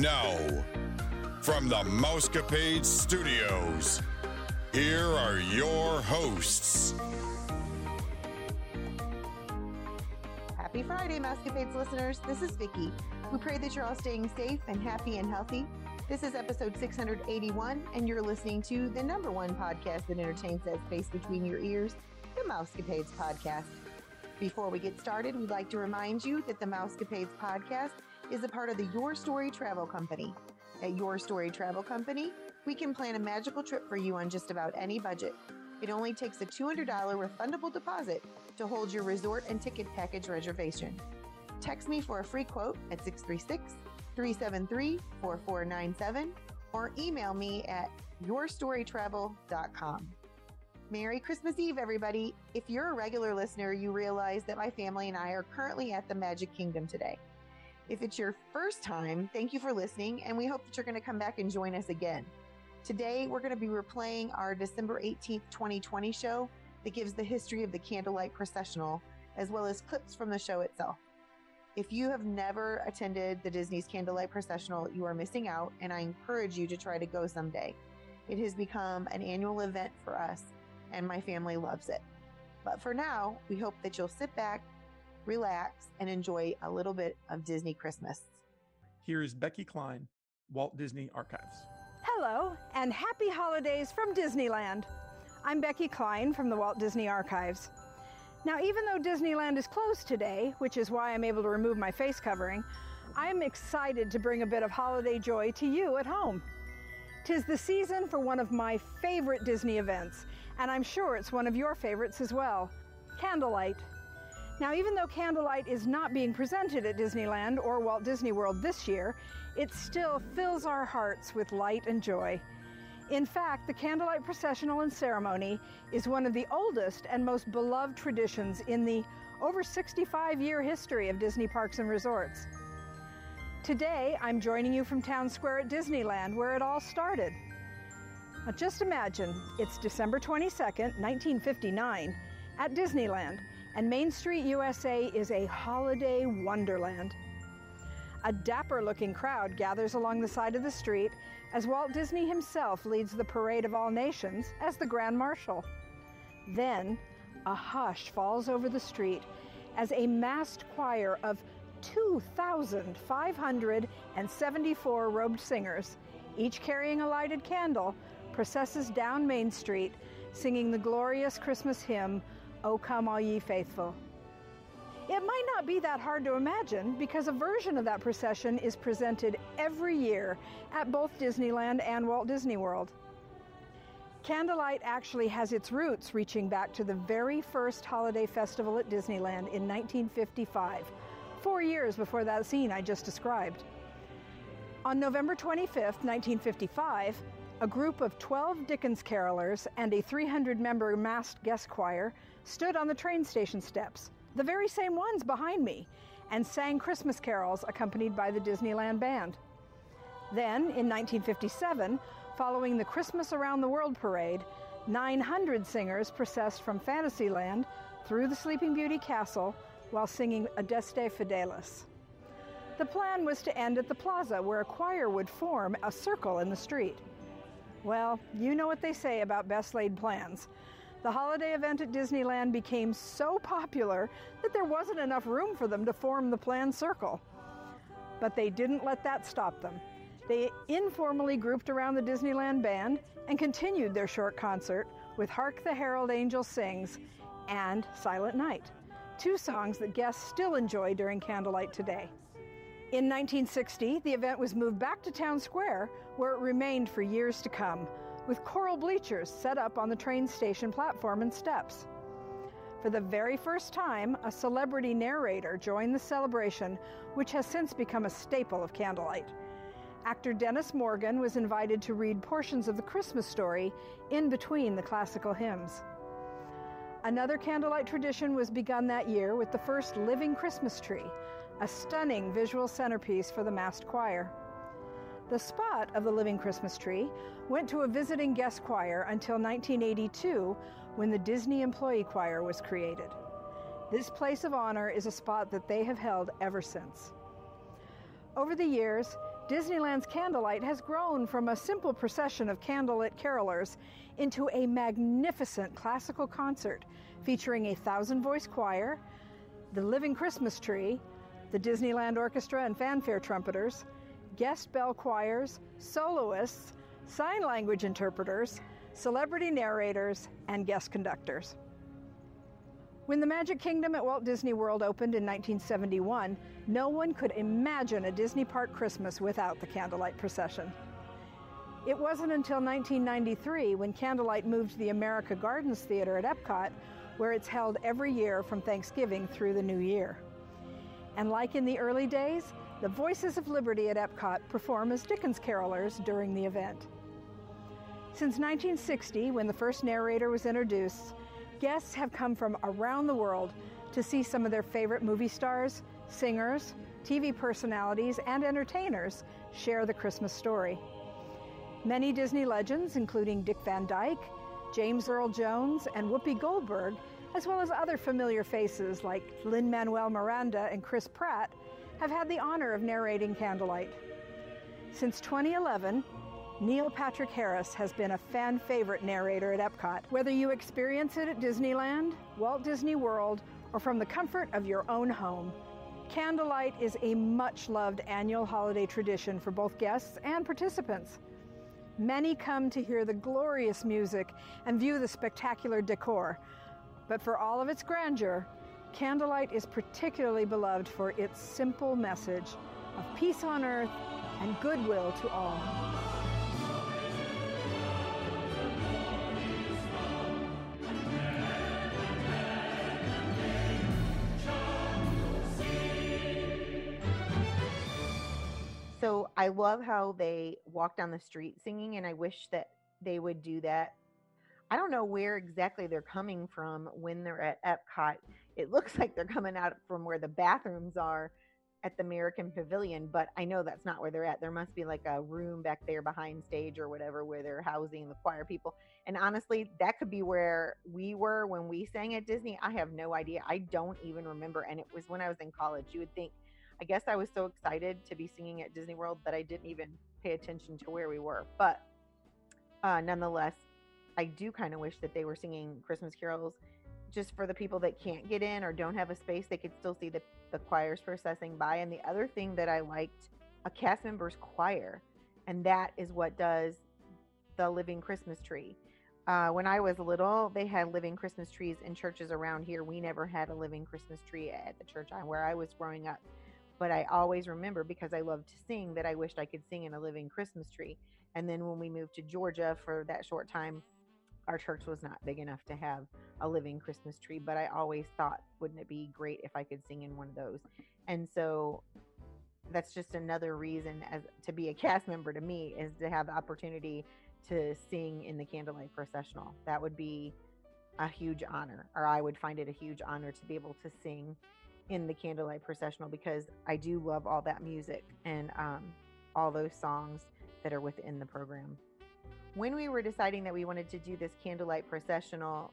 now, from the Mousecapade Studios, here are your hosts. Happy Friday, Mousecapades listeners. This is Vicki. We pray that you're all staying safe and happy and healthy. This is episode 681, and you're listening to the number one podcast that entertains that space between your ears, the Mousecapades Podcast. Before we get started, we'd like to remind you that the Mousecapades Podcast is a part of the Your Story Travel Company. At Your Story Travel Company, we can plan a magical trip for you on just about any budget. It only takes a $200 refundable deposit to hold your resort and ticket package reservation. Text me for a free quote at 636 373 4497 or email me at yourstorytravel.com. Merry Christmas Eve, everybody. If you're a regular listener, you realize that my family and I are currently at the Magic Kingdom today. If it's your first time, thank you for listening, and we hope that you're going to come back and join us again. Today, we're going to be replaying our December 18th, 2020 show that gives the history of the Candlelight Processional, as well as clips from the show itself. If you have never attended the Disney's Candlelight Processional, you are missing out, and I encourage you to try to go someday. It has become an annual event for us, and my family loves it. But for now, we hope that you'll sit back, relax, and enjoy a little bit of Disney Christmas. Here is Becky Cline, Walt Disney Archives. Hello, and happy holidays from Disneyland. I'm Becky Cline from the Walt Disney Archives. Now, even though Disneyland is closed today, which is why I'm able to remove my face covering, I'm excited to bring a bit of holiday joy to you at home. Tis the season for one of my favorite Disney events, and I'm sure it's one of your favorites as well Candlelight. Now, even though Candlelight is not being presented at Disneyland or Walt Disney World this year, it still fills our hearts with light and joy. In fact, the Candlelight Processional and Ceremony is one of the oldest and most beloved traditions in the over 65 year history of Disney parks and resorts. Today, I'm joining you from Town Square at Disneyland, where it all started. Now, just imagine it's December 22nd, 1959, at Disneyland, and Main Street, USA is a holiday wonderland. A dapper looking crowd gathers along the side of the street as Walt Disney himself leads the Parade of All Nations as the Grand Marshal. Then, a hush falls over the street as a massed choir of 2,574 robed singers, each carrying a lighted candle, processes down Main Street singing the glorious Christmas hymn, O Come All Ye Faithful. It might not be that hard to imagine because a version of that procession is presented every year at both Disneyland and Walt Disney World. Candlelight actually has its roots reaching back to the very first holiday festival at Disneyland in 1955, four years before that scene I just described. On November 25, 1955, a group of 12 Dickens carolers and a 300 member massed guest choir stood on the train station steps, the very same ones behind me, and sang Christmas carols accompanied by the Disneyland Band. Then, in 1957, following the Christmas Around the World parade, 900 singers processed from Fantasyland through the Sleeping Beauty Castle while singing Adeste Fideles. The plan was to end at the plaza where a choir would form a circle in the street. Well, you know what they say about best laid plans. The holiday event at Disneyland became so popular that there wasn't enough room for them to form the planned circle. But they didn't let that stop them. They informally grouped around the Disneyland band and continued their short concert with Hark the Herald Angels Sings and Silent Night, two songs that guests still enjoy during candlelight today. In 1960, the event was moved back to Town Square, where it remained for years to come, with choral bleachers set up on the train station platform and steps. For the very first time, a celebrity narrator joined the celebration, which has since become a staple of candlelight. Actor Dennis Morgan was invited to read portions of the Christmas story in between the classical hymns. Another candlelight tradition was begun that year with the first living Christmas tree, a stunning visual centerpiece for the massed choir. The spot of the living Christmas tree went to a visiting guest choir until 1982 when the Disney Employee Choir was created. This place of honor is a spot that they have held ever since. Over the years, Disneyland's Candlelight has grown from a simple procession of candlelit carolers into a magnificent classical concert featuring a thousand voice choir, the Living Christmas Tree, the Disneyland Orchestra and fanfare trumpeters, guest bell choirs, soloists, sign language interpreters, celebrity narrators, and guest conductors. When the Magic Kingdom at Walt Disney World opened in 1971, no one could imagine a Disney Park Christmas without the candlelight procession. It wasn't until 1993 when Candlelight moved to the America Gardens Theater at Epcot, where it's held every year from Thanksgiving through the new year. And like in the early days, the Voices of Liberty at Epcot perform as Dickens carolers during the event. Since 1960, when the first narrator was introduced, guests have come from around the world to see some of their favorite movie stars, singers, TV personalities, and entertainers share the Christmas story. Many Disney legends, including Dick Van Dyke, James Earl Jones, and Whoopi Goldberg, as well as other familiar faces like Lin Manuel Miranda and Chris Pratt, have had the honor of narrating Candlelight. Since 2011, Neil Patrick Harris has been a fan favorite narrator at Epcot. Whether you experience it at Disneyland, Walt Disney World, or from the comfort of your own home, Candlelight is a much loved annual holiday tradition for both guests and participants. Many come to hear the glorious music and view the spectacular decor, but for all of its grandeur, Candlelight is particularly beloved for its simple message of peace on earth and goodwill to all. So I love how they walk down the street singing, and I wish that they would do that. I don't know where exactly they're coming from when they're at Epcot. It looks like they're coming out from where the bathrooms are at the American Pavilion, but I know that's not where they're at. There must be like a room back there behind stage or whatever where they're housing the choir people. And honestly, that could be where we were when we sang at Disney. I have no idea. I don't even remember. And it was when I was in college. You would think I guess I was so excited to be singing at Disney World that I didn't even pay attention to where we were. But uh, nonetheless, I do kind of wish that they were singing Christmas carols just for the people that can't get in or don't have a space. They could still see the, the choirs processing by. And the other thing that I liked, a cast member's choir. And that is what does the living Christmas tree. Uh, when I was little, they had living Christmas trees in churches around here. We never had a living Christmas tree at the church where I was growing up but I always remember because I loved to sing that I wished I could sing in a living Christmas tree. And then when we moved to Georgia for that short time, our church was not big enough to have a living Christmas tree, but I always thought, wouldn't it be great if I could sing in one of those? And so that's just another reason as to be a cast member to me is to have the opportunity to sing in the candlelight processional. That would be a huge honor, or I would find it a huge honor to be able to sing in the candlelight processional because I do love all that music and um, all those songs that are within the program. When we were deciding that we wanted to do this candlelight processional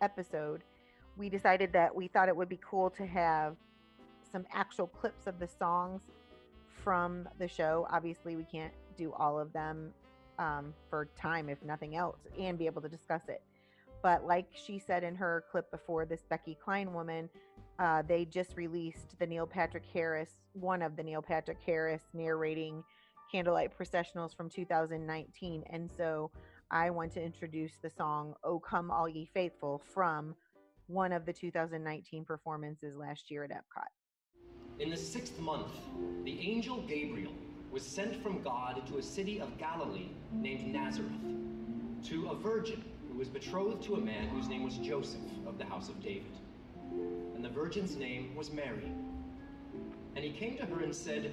episode, we decided that we thought it would be cool to have some actual clips of the songs from the show. Obviously, we can't do all of them um, for time, if nothing else, and be able to discuss it. But like she said in her clip before, this Becky Cline woman uh, they just released the Neil Patrick Harris, one of the Neil Patrick Harris narrating Candlelight Processionals from 2019. And so I want to introduce the song Oh Come All Ye Faithful from one of the 2019 performances last year at Epcot. In the sixth month, the angel Gabriel was sent from God to a city of Galilee named Nazareth, to a virgin who was betrothed to a man whose name was Joseph of the house of David and the virgin's name was Mary. And he came to her and said,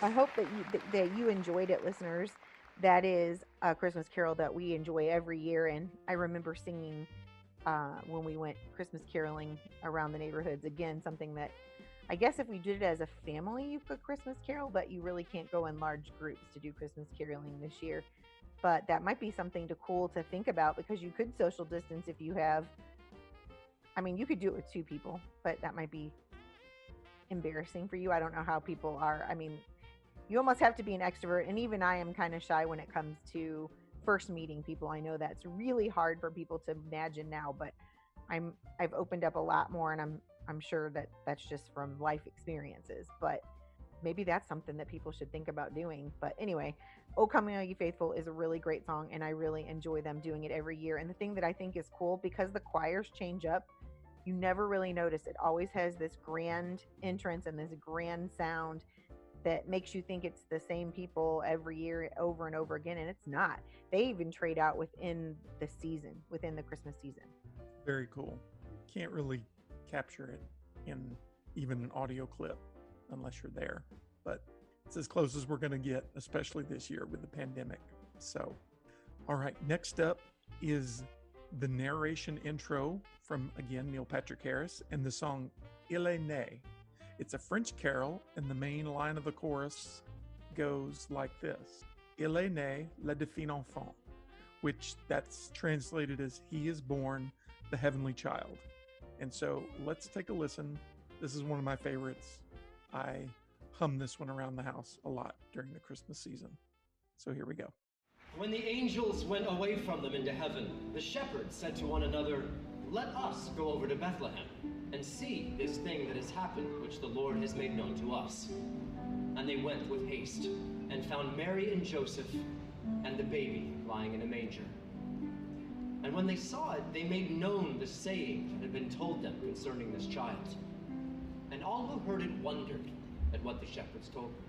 I hope that you that, you enjoyed it, listeners. That is a Christmas Carol that we enjoy every year, and I remember singing uh, when we went Christmas caroling around the neighborhoods. Again, something that I guess if we did it as a family, you could Christmas carol, but you really can't go in large groups to do Christmas caroling this year. But that might be something to cool to think about because you could social distance if you have. I mean, you could do it with two people, but that might be embarrassing for you. I don't know how people are. I mean, you almost have to be an extrovert, and even I am kind of shy when it comes to first meeting people. I know that's really hard for people to imagine now, but I'm I've opened up a lot more, and I'm I'm sure that that's just from life experiences. But maybe that's something that people should think about doing. But anyway, "O Come All Ye Faithful" is a really great song, and I really enjoy them doing it every year. And the thing that I think is cool because the choirs change up you never really notice it always has this grand entrance and this grand sound that makes you think it's the same people every year over and over again and it's not they even trade out within the season within the christmas season Very cool. Can't really capture it in even an audio clip unless you're there, but it's as close as we're going to get, especially this year with the pandemic. So, all right, next up is the narration intro from again Neil Patrick Harris and the song Il est. It's a French carol, and the main line of the chorus goes like this Il est né, le divin enfant, which that's translated as He is born, the heavenly child. And so let's take a listen. This is one of my favorites. I hum this one around the house a lot during the Christmas season. So here we go. When the angels went away from them into heaven, the shepherds said to one another, Let us go over to Bethlehem and see this thing that has happened, which the Lord has made known to us. And they went with haste and found Mary and Joseph and the baby lying in a manger. And when they saw it, they made known the saying that had been told them concerning this child. And all who heard it wondered at what the shepherds told them.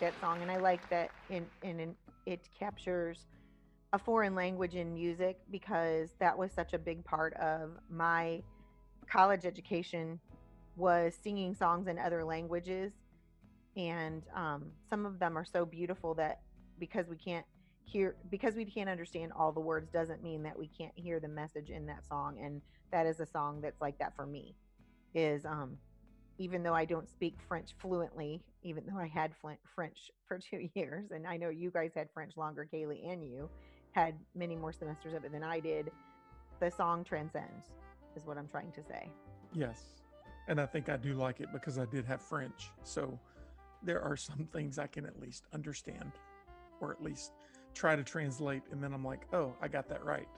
That song, and I like that in, in, in it captures a foreign language in music because that was such a big part of my college education was singing songs in other languages. And um, some of them are so beautiful that because we can't hear because we can't understand all the words doesn't mean that we can't hear the message in that song. And that is a song that's like that for me is um even though I don't speak French fluently, even though I had French for two years, and I know you guys had French longer, Kaylee and you had many more semesters of it than I did, the song transcends, is what I'm trying to say. Yes. And I think I do like it because I did have French. So there are some things I can at least understand or at least try to translate, and then I'm like, oh, I got that right.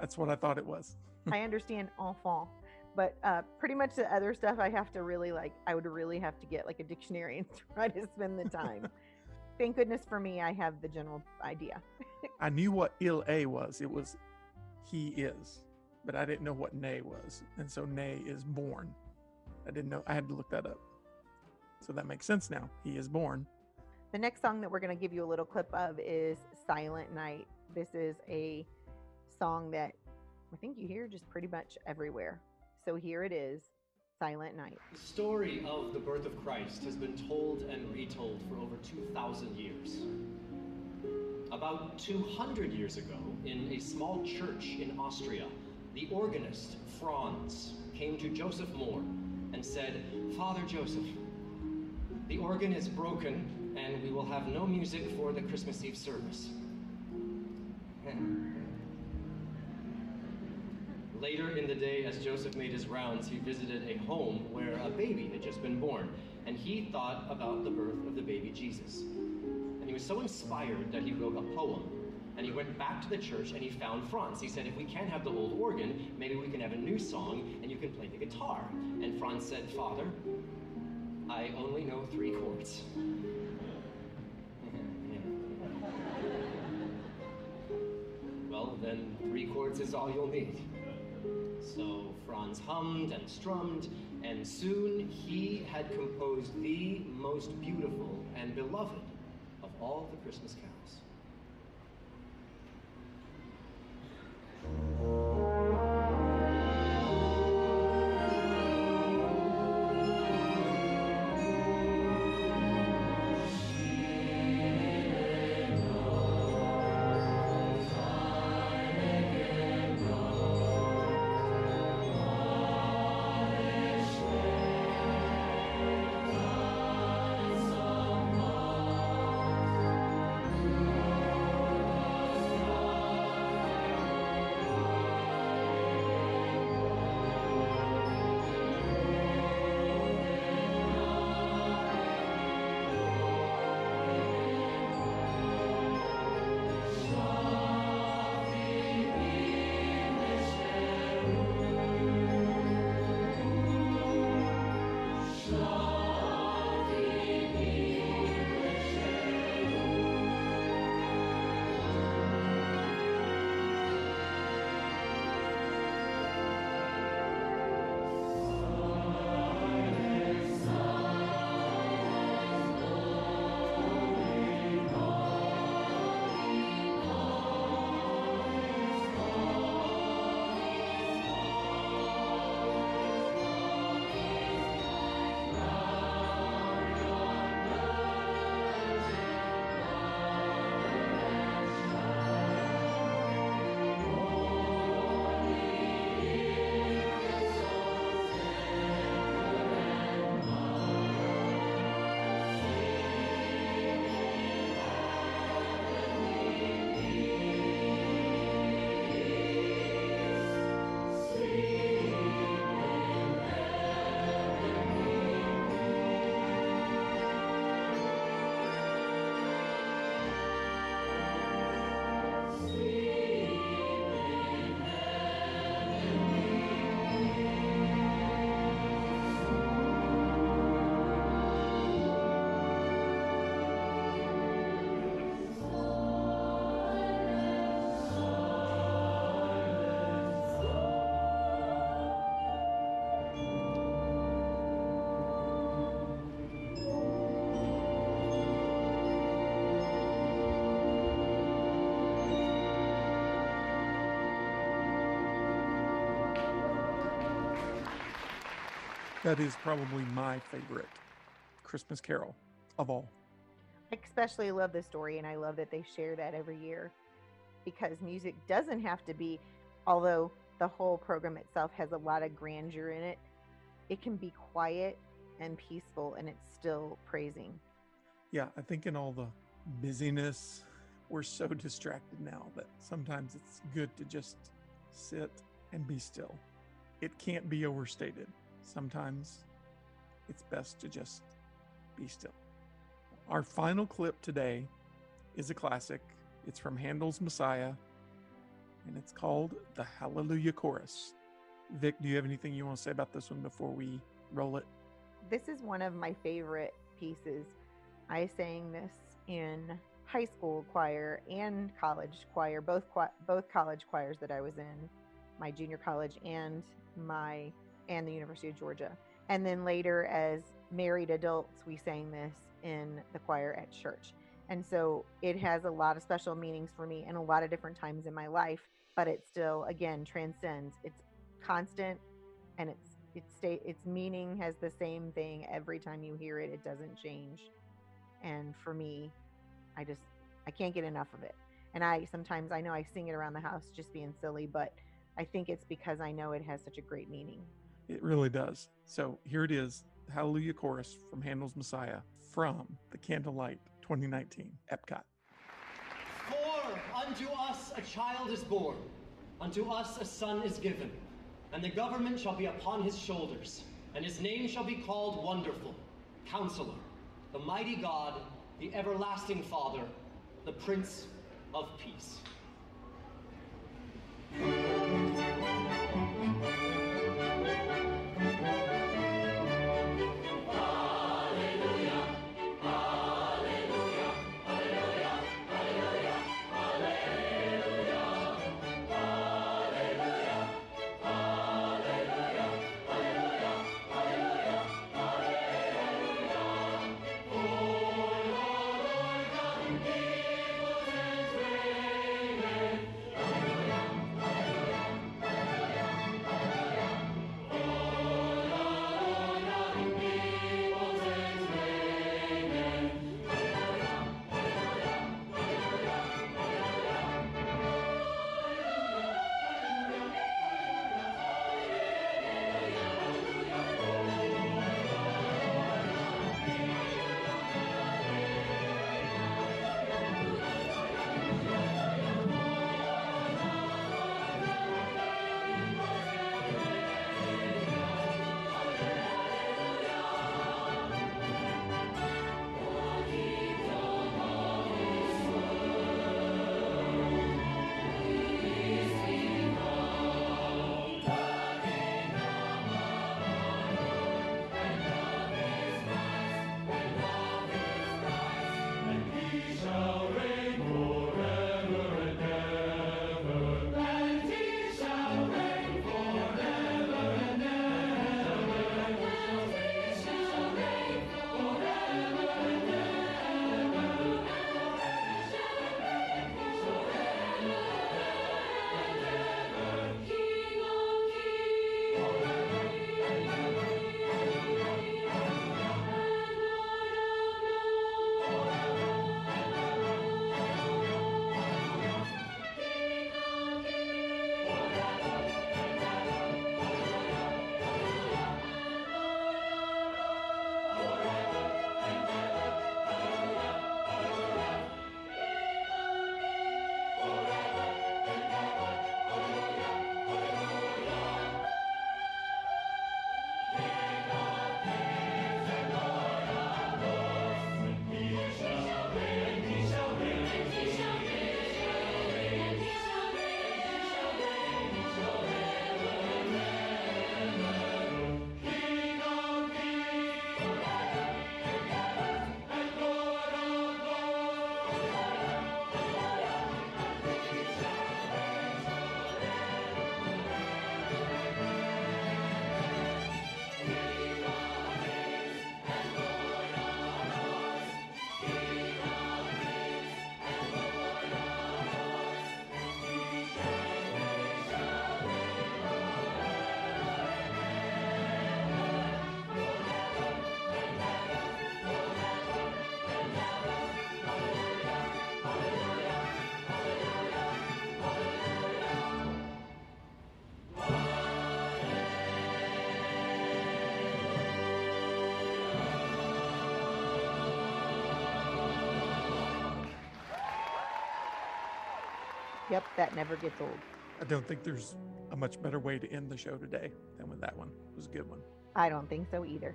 That's what I thought it was. I understand enfant, but uh, pretty much the other stuff I have to really like. I would really have to get like a dictionary and try to spend the time. Thank goodness for me, I have the general idea. I knew what il a was. It was he is, but I didn't know what ne was, and so ne is born. I didn't know. I had to look that up. So that makes sense now. He is born. The next song that we're going to give you a little clip of is Silent Night. This is a song that I think you hear just pretty much everywhere. So here it is Silent Night. The story of the birth of Christ has been told and retold for over 2,000 years. About 200 years ago, in a small church in Austria, the organist, Franz, came to Joseph Mohr and said, Father Joseph, the organ is broken and we will have no music for the Christmas Eve service. Later in the day, as Joseph made his rounds, he visited a home where a baby had just been born, and he thought about the birth of the baby Jesus. And he was so inspired that he wrote a poem. And he went back to the church and he found Franz. He said, If we can't have the old organ, maybe we can have a new song and you can play the guitar. And Franz said, Father, I only know three chords. well, then three chords is all you'll need. So Franz hummed and strummed, and soon he had composed the most beautiful and beloved of all the Christmas carols. That is probably my favorite Christmas carol of all. I especially love this story, and I love that they share that every year because music doesn't have to be, although the whole program itself has a lot of grandeur in it, it can be quiet and peaceful, and it's still praising. Yeah, I think in all the busyness, we're so distracted now that sometimes it's good to just sit and be still. It can't be overstated. Sometimes it's best to just be still. Our final clip today is a classic It's from Handel's Messiah, and it's called the Hallelujah Chorus. Vic, do you have anything you want to say about this one before we roll it? This is one of my favorite pieces. I sang this in high school choir and college choir, both both college choirs that I was in, my junior college and my and the University of Georgia. And then later as married adults, we sang this in the choir at church. And so it has a lot of special meanings for me in a lot of different times in my life, but it still again transcends. It's constant and it's it's stay its meaning has the same thing every time you hear it. It doesn't change. And for me, I just I can't get enough of it. And I sometimes I know I sing it around the house just being silly, but I think it's because I know it has such a great meaning. It really does. So here it is Hallelujah Chorus from Handel's Messiah from the Candlelight 2019 Epcot. For unto us a child is born, unto us a son is given, and the government shall be upon his shoulders, and his name shall be called Wonderful, Counselor, the Mighty God, the Everlasting Father, the Prince of Peace. Yep, that never gets old. I don't think there's a much better way to end the show today than with that one. It was a good one. I don't think so either.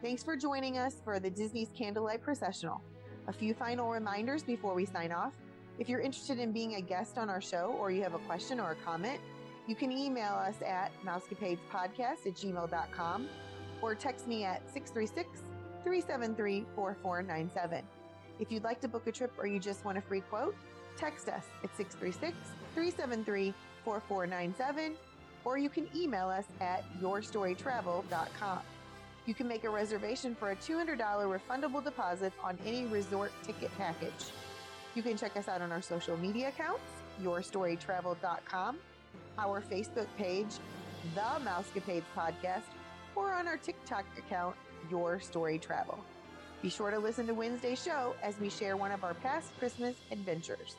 Thanks for joining us for the Disney's Candlelight Processional. A few final reminders before we sign off. If you're interested in being a guest on our show or you have a question or a comment, you can email us at mousecapadespodcast at gmail.com or text me at 636 373 4497. If you'd like to book a trip or you just want a free quote, text us at 636 373 4497 or you can email us at yourstorytravel.com. You can make a reservation for a $200 refundable deposit on any resort ticket package. You can check us out on our social media accounts, yourstorytravel.com, our Facebook page, The Mousecapades Podcast, or on our TikTok account, Your Story Travel. Be sure to listen to Wednesday's show as we share one of our past Christmas adventures.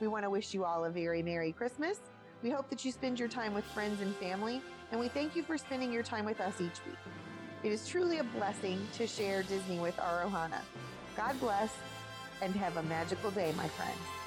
We want to wish you all a very Merry Christmas. We hope that you spend your time with friends and family, and we thank you for spending your time with us each week. It is truly a blessing to share Disney with our Ohana. God bless and have a magical day, my friends.